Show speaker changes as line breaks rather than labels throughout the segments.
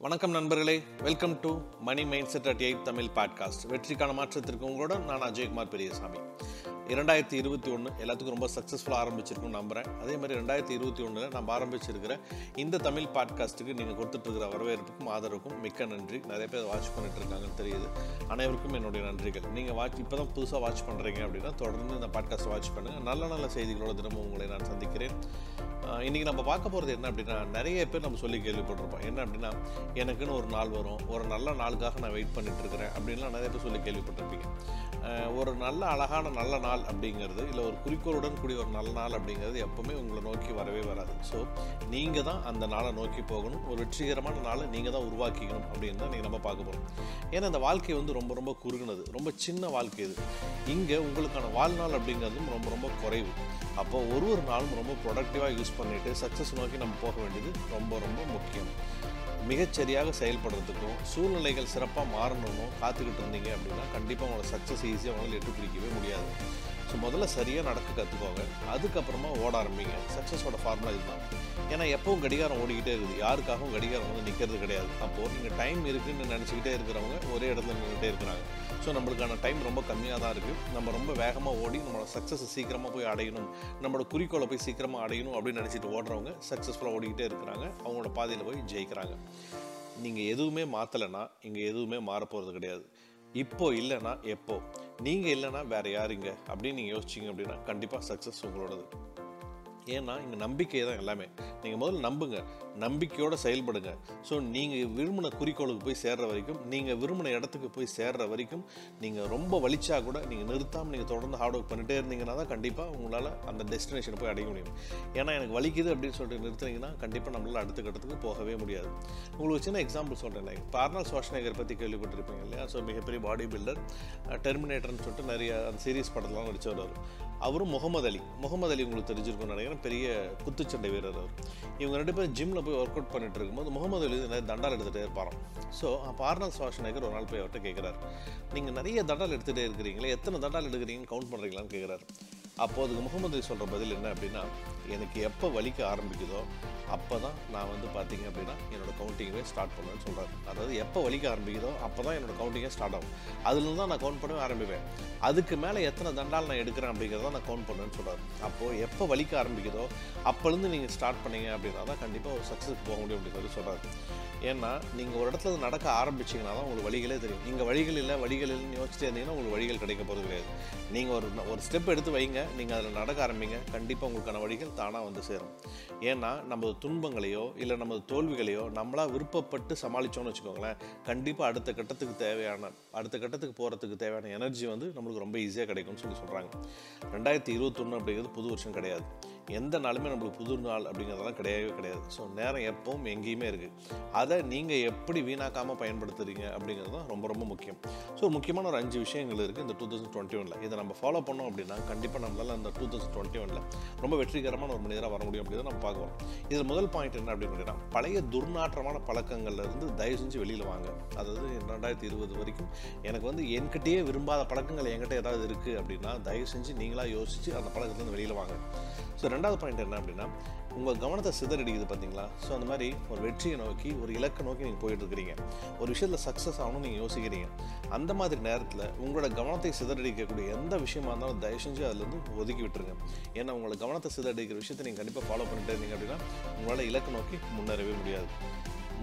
வணக்கம் நண்பர்களே. Welcome to money mindset at eight Tamil podcast வெற்றிக்கான மாற்றத்திற்கு உங்களோட நான் அஜயகுமார் பெரியசாமி. இரண்டாயிரத்தி இருபத்தி ஒன்று எல்லாத்துக்கும் ரொம்ப சக்ஸஸ்ஃபுல்லாக ஆரம்பிச்சிருக்கும் நம்புகிறேன் அதே மாதிரி ரெண்டாயிரத்தி இருபத்தி ஒன்றில் நம்ம ஆரம்பிச்சிருக்கிற இந்த தமிழ் பாட்காஸ்ட்டுக்கு நீங்கள் கொடுத்துட்ருக்கிற வரவேற்புக்கும் ஆதரவுக்கும் மிக்க நன்றி. நிறைய பேர் வாட்ச் பண்ணிட்டு இருக்காங்கன்னு தெரியுது. அனைவருக்கும் என்னுடைய நன்றிகள். நீங்கள் வாட்ச் இப்போ தான் புதுசாக வாட்ச் பண்ணுறீங்க அப்படின்னா தொடர்ந்து இந்த பாட்காஸ்ட் வாட்ச் பண்ணுங்கள் நல்ல நல்ல செய்திகளோட தினமும் உங்களை நான் சந்திக்கிறேன். இன்றைக்கி நம்ம பார்க்க போகிறது என்ன அப்படின்னா நிறைய பேர் நம்ம சொல்லி கேள்விப்பட்டிருப்போம். என்ன அப்படின்னா எனக்குன்னு ஒரு நாள் வரும். ஒரு நல்ல நாளுக்காக நான் வெயிட் பண்ணிட்டு இருக்கிறேன். அப்படின்லாம் நிறைய பேர் சொல்லி கேள்விப்பட்டிருப்பீங்க. ஒரு நல்ல அழகான நல்ல நாள் அப்படிங்கிறது இல்லை ஒரு குறிக்கோளுடன் கூடிய ஒரு நல்ல நாள் அப்படிங்கிறது எப்போவுமே உங்களை நோக்கி வரவே வராது. ஸோ நீங்கள் தான் அந்த நாளை நோக்கி போகணும். ஒரு வெற்றிகரமான நாளை நீங்கள் தான் உருவாக்கிக்கணும் அப்படின்னு தான் நீங்கள் நம்ம பார்க்க போகிறோம் ஏன்னா இந்த வாழ்க்கை வந்து ரொம்ப ரொம்ப குறுகுனது. ரொம்ப சின்ன வாழ்க்கை இது. இங்கே உங்களுக்கான வாழ்நாள் அப்படிங்கிறதும் ரொம்ப ரொம்ப குறைவு. அப்போ ஒரு ஒரு நாளும் ரொம்ப ப்ரொடக்டிவாக யூஸ் பண்ணிட்டு சக்ஸஸ் நோக்கி நம்ம போக வேண்டியது ரொம்ப ரொம்ப முக்கியம். மிகச்சரியாக செயல்படுறதுக்கும் சூழ்நிலைகள் சிறப்பாக மாறணும்னு காத்துக்கிட்டு இருந்தீங்க அப்படின்னா கண்டிப்பாக உங்களோட சக்ஸஸ் ஈஸியாக உங்களால் எட்டு பிடிக்கவே முடியாது. ஸோ முதல்ல சரியாக நடக்க கற்றுக்கோங்க அதுக்கப்புறமா ஓட ஆரம்பிங்க. சக்ஸஸோட ஃபார்முலா இதுதான். ஏன்னா எப்பவும் கடிகாரம் ஓடிக்கிட்டே இருக்குது. யாருக்காகவும் கடிகாரம் வந்து நிற்கிறது கிடையாது. அப்போது நீங்கள் டைம் இருக்குன்னு நினச்சிக்கிட்டே இருக்கிறவங்க ஒரே இடத்துல நின்றுட்டே இருக்கிறாங்க. ஸோ நம்மளுக்கான டைம் ரொம்ப கம்மியாக தான் இருக்குது நம்ம ரொம்ப வேகமாக ஓடி நம்மளோட சக்ஸஸ் சீக்கிரமாக போய் அடையணும். நம்மளோட குறிக்கோளை போய் சீக்கிரமாக அடையணும் அப்படின்னு நினச்சிட்டு ஓடுறவங்க சக்ஸஸ்ஃபுல்லாக ஓடிக்கிட்டே இருக்கிறாங்க. அவங்களோட பாதையில் போய் ஜெயிக்கிறாங்க. நீங்கள் எதுவுமே மாற்றலைன்னா இங்கே எதுவுமே மாறப்போகிறது கிடையாது. இப்போ இல்லைன்னா எப்போ? நீங்கள் இல்லைன்னா வேறு யாருங்க அப்படின்னு நீங்கள் யோசிச்சிங்க அப்படின்னா கண்டிப்பாக சக்ஸஸ் உங்களோடது. ஏன்னா இங்கே நம்பிக்கை தான் எல்லாமே. நீங்கள் முதல்ல நம்புங்க. நம்பிக்கையோடு செயல்படுங்க. ஸோ நீங்கள் விரும்பின குறிக்கோளுக்கு போய் சேர்ற வரைக்கும் நீங்கள் விரும்பின இடத்துக்கு போய் சேர்ற வரைக்கும் நீங்கள் ரொம்ப வலிச்சா கூட நீங்கள் நிறுத்தாமல் நீங்கள் தொடர்ந்து ஹார்ட் ஒர்க் பண்ணிட்டே இருந்தீங்கன்னா தான் கண்டிப்பாக உங்களால் அந்த டெஸ்டினேஷனை போய் அடைய முடியும். ஏன்னா எனக்கு வலிக்குது அப்படின்னு சொல்லிட்டு நிறுத்தினீங்கன்னா கண்டிப்பாக நம்மளால் அடுத்த கட்டத்துக்கு போகவே முடியாது. உங்களுக்கு சின்ன எக்ஸாம்பிள் சொல்கிறேன் இப்போ ஆர்னால் சுவாஷ்நேகர் பற்றி கேள்விப்பட்டிருப்பீங்க இல்லையா? ஸோ மிகப்பெரிய பாடி பில்டர் டெர்மினேட்டர்னு சொல்லிட்டு நிறைய அந்த சீரியஸ் படத்தெலாம் நடித்தவர் அவர். அவரும் முகமது அலி. முகமது அலி உங்களுக்கு தெரிஞ்சிருக்கும்னு நினைக்கிறேன். பெரிய குத்துச்சண்டை வீரர் அவர். இவங்க ரெண்டு பேரும் ஜிம்மில் போய் ஒர்க் அவுட் பண்ணிட்டு இருக்கும்போது முகமது அலி நிறைய தண்டால் எடுத்துகிட்டே இருப்பாராம். ஸோ அப்போ ஆர்னால் சுவாஷ்நேகர் ஒரு நாள் போய் அவர்கிட்ட கேட்குறாரு. நீங்கள் நிறைய தண்டால் எடுத்துகிட்டே இருக்கிறீங்களே எத்தனை தண்டால் எடுக்கிறீங்கன்னு கவுண்ட் பண்ணுறீங்களான்னு கேட்குறாரு. அப்போது முகமது சொல்கிற பதில் என்ன அப்படின்னா எனக்கு எப்போ வலிக்க ஆரம்பிக்குதோ அப்போ தான் நான் வந்து பார்த்தீங்க அப்படின்னா என்னோடய கவுண்டிங்கவே ஸ்டார்ட் பண்ணுவேன்னு சொல்கிறாரு அதாவது எப்போ வலிக்க ஆரம்பிக்குதோ அப்போ தான் என்னோடய கவுண்டிங்கே ஸ்டார்ட் ஆகும். அதுலேருந்து தான் நான் கவுண்ட் பண்ணவே ஆரம்பிப்பேன். அதுக்கு மேலே எத்தனை தண்டால் நான் எடுக்கிறேன் அப்படிங்கிறத நான் கவுண்ட் பண்ணுவேன்னு சொல்கிறார் அப்போது எப்போ வலிக்க ஆரம்பிக்குதோ அப்போலேருந்து நீங்கள் ஸ்டார்ட் பண்ணீங்க அப்படின்னா தான் கண்டிப்பாக ஒரு சக்ஸஸ் போக முடியும் அப்படின்னு சொல்லி சொல்கிறாரு ஏன்னா நீங்கள் ஒரு இடத்துல நடக்க ஆரம்பிச்சிங்கன்னா தான் உங்களுக்கு வழிகளே தெரியும். நீங்கள் வழிகள் இல்லை வழிகள் இல்லைன்னு யோசிச்சுட்டு இருந்தீங்கன்னா உங்களுக்கு வழிகள் கிடைக்க போகிறது கிடையாது. நீங்கள் ஒரு ஒரு ஸ்டெப் எடுத்து வைங்க. நீங்கள் அதில் நடக்க ஆரம்பிங்க. கண்டிப்பாக உங்களுக்கான வழிகள் தானாக வந்து சேரும். ஏன்னா நமது துன்பங்களையோ இல்லை நமது தோல்விகளையோ நம்மளா விருப்பப்பட்டு சமாளித்தோம்னு வச்சுக்கோங்களேன் கண்டிப்பாக அடுத்த கட்டத்துக்கு தேவையான அடுத்த கட்டத்துக்கு போகிறதுக்கு தேவையான எனர்ஜி வந்து நம்மளுக்கு ரொம்ப ஈஸியாக கிடைக்கும்னு சொல்லி சொல்கிறாங்க ரெண்டாயிரத்தி இருபத்தொன்று அப்படிங்கிறது புது வருஷம் கிடையாது. எந்த நாளுமே நம்மளுக்கு புது நாள் அப்படிங்கிறதெல்லாம் கிடையவே கிடையாது. ஸோ நேரம் எப்பவும் எங்கேயுமே இருக்குது அதை நீங்கள் எப்படி வீணாக்காமல் பயன்படுத்துறீங்க அப்படிங்கிறது தான் ரொம்ப ரொம்ப முக்கியம். ஸோ முக்கியமான ஒரு அஞ்சு விஷயங்கள் இருக்குது இந்த டூ தௌசண்ட் டுவெண்ட்டி ஒனில் இதை நம்ம ஃபாலோ பண்ணோம் அப்படின்னா கண்டிப்பாக நம்மளால் அந்த டூ தௌசண்ட் டுவெண்ட்டி ஒனில் ரொம்ப வெற்றிகரமான ஒரு மனிதராக வர முடியும் அப்படிங்கிறத நம்ம பார்க்குறோம் இதில் முதல் பாயிண்ட் என்ன அப்படின்னு கேட்டால் பழைய துர்நாற்றமான பழக்கங்கள்லேருந்து தயவு செஞ்சு வெளியில் வாங்க. அதாவது ரெண்டாயிரத்தி இருபது வரைக்கும் எனக்கு வந்து என்கிட்டயே விரும்பாத பழக்கங்கள் என்கிட்ட ஏதாவது இருக்குது அப்படின்னா தயவு செஞ்சு நீங்களாக யோசிச்சு அந்த பழக்கத்துலேருந்து வெளியில் வாங்க. ஸோ ரெண்டாவது பாயிண்ட் என்ன அப்படின்னா உங்கள் கவனத்தை சிதறடிக்குது பார்த்தீங்களா ஸோ அந்த மாதிரி ஒரு வெற்றியை நோக்கி ஒரு இலக்கை நோக்கி நீங்கள் போயிட்டு இருக்கிறீங்க ஒரு விஷயத்தில் சக்ஸஸ் ஆகணும்னு நீங்கள் யோசிக்கிறீங்க. அந்த மாதிரி நேரத்தில் உங்களோட கவனத்தை சிதறடிக்கக்கூடிய எந்த விஷயமா இருந்தாலும் தயவு செஞ்சு அதுலேருந்து ஒதுக்கி விட்டுருங்க. ஏன்னா உங்களோட கவனத்தை சிதறடிக்கிற விஷயத்தை நீங்கள் கண்டிப்பாக ஃபாலோ பண்ணிட்டே இருந்தீங்க அப்படின்னா உங்களால் இலக்கை நோக்கி முன்னேறவே முடியாது.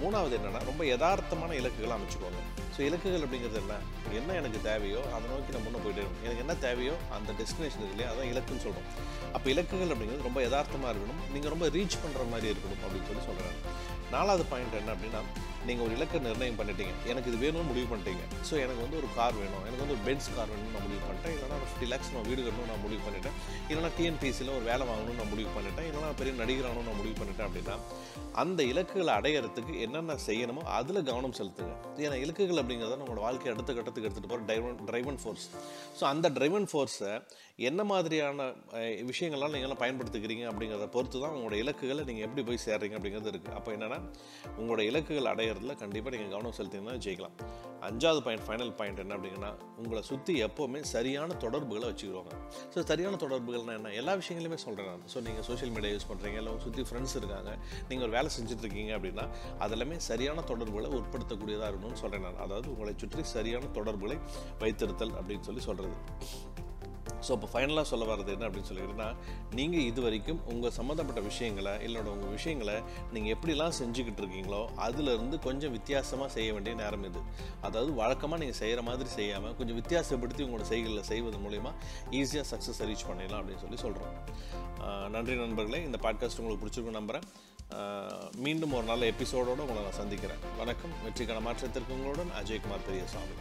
மூணாவது என்னென்னா ரொம்ப யதார்த்தமான இலக்குகளை அமைச்சுக்கோங்க. ஸோ இலக்குகள் அப்படிங்கிறது என்ன என்ன எனக்கு தேவையோ அதை நோக்கி நான் முன்னே போயிட்டே இருக்கணும். எனக்கு என்ன தேவையோ அந்த டெஸ்டினேஷன் இருக்கு இல்லையா அதான் இலக்குன்னு சொல்கிறோம் அப்போ இலக்குகள் அப்படிங்கிறது ரொம்ப யதார்த்தமாக இருக்கணும். நீங்கள் ரொம்ப ரீச் பண்ணுற மாதிரி இருக்கணும் அப்படின்னு சொல்லி சொல்கிறாங்க நாலாவது பாயிண்ட் என்ன அப்படின்னா நீங்கள் ஒரு இலக்கை நிர்ணயம் பண்ணிட்டீங்க. எனக்கு இது வேணும்னு முடிவு பண்ணிட்டீங்க. ஸோ எனக்கு வந்து ஒரு கார் வேணும். எனக்கு வந்து ஒரு பென்ஸ் கார் வேணும்னு நான் முடிவு பண்ணிட்டேன். இல்லைனா ஒரு ஃபிஃப்டி லேக்ஸ் நான் வீடு கட்டணும் நான் முடிவு பண்ணிட்டேன். இல்லைனா டிஎன்பிசியில் ஒரு வேலை வாங்கணும்னு நான் முடிவு பண்ணிட்டேன். இல்லைனா பெரிய நடிகரானும் நான் முடிவு பண்ணிட்டேன் அப்படின்னா அந்த இலக்குகளை அடையிறதுக்கு என்னென்ன செய்யணுமோ அதில் கவனம் செலுத்துங்க. ஏன்னா இலக்குகள் அப்படிங்கிறத நம்மளோட வாழ்க்கை அடுத்த கட்டத்துக்கு எடுத்துகிட்டு போகிற ட்ரைவன் ட்ரைவன் ஃபோர்ஸ் ஸோ அந்த ட்ரைவன் ஃபோர்ஸை என்ன மாதிரியான விஷயங்கள்லாம் நீங்கள்லாம் பயன்படுத்திக்கிறீங்க அப்படிங்கிறத பொறுத்து தான் உங்களோட இலக்குகளை நீங்கள் எப்படி போய் சேர்றீங்க அப்படிங்கிறது இருக்குது அப்போ என்னென்னா உங்களோட இலக்குகள் அடையிறதுல கண்டிப்பாக நீங்கள் கவனம் செலுத்திங்கன்னா ஜெயிக்கலாம். அஞ்சாவது பாயிண்ட் ஃபைனல் பாயிண்ட் என்ன அப்படிங்கன்னா உங்களை சுற்றி எப்போவுமே சரியான தொடர்புகளை வச்சுக்கிடுவாங்க ஸோ சரியான தொடர்புகள்னா என்ன? எல்லா விஷயங்களுமே சொல்கிறேன் நான். ஸோ நீங்கள் சோஷியல் மீடியா யூஸ் பண்ணுறீங்க இல்லை சுற்றி ஃப்ரெண்ட்ஸ் இருக்காங்க நீங்கள் ஒரு வேலை செஞ்சுட்டு இருக்கீங்க அப்படின்னா அதெல்லாமே சரியான தொடர்புகளை உட்படுத்தக்கூடியதாக இருக்கணும்னு சொல்கிறேன் நான். அதை அதாவது உங்களை சுற்றி சரியான தொடர்புகளை வைத்திருத்தல் அப்படின்னு சொல்லி சொல்கிறது ஸோ இப்போ ஃபைனலாக சொல்ல வர்றது என்ன அப்படின்னு சொல்லிக்கிட்டீங்கன்னா நீங்கள் இது வரைக்கும் உங்கள் சம்மந்தப்பட்ட விஷயங்களை இல்லைனா உங்கள் விஷயங்களை நீங்கள் எப்படிலாம் செஞ்சுக்கிட்டு இருக்கீங்களோ அதுலேருந்து கொஞ்சம் வித்தியாசமாக செய்ய வேண்டிய நேரம் இது. அதாவது வழக்கமாக நீங்கள் செய்கிற மாதிரி செய்யாமல் கொஞ்சம் வித்தியாசப்படுத்தி உங்களோட செய்களில் செய்வது மூலிமா ஈஸியாக சக்ஸஸ் ரீச் பண்ணிடலாம் அப்படின்னு சொல்லி சொல்கிறோம் நன்றி நண்பர்களே. இந்த பாட்காஸ்ட் உங்களுக்கு பிடிச்சிருக்கும் நம்புகிறேன் மீண்டும் ஒரு நல்ல எபிசோடோடு உங்களை நான் சந்திக்கிறேன். வணக்கம். வெற்றிக்கான மாற்றத்திற்கு உங்களுடன் அஜய்குமார் பெரியசாமி.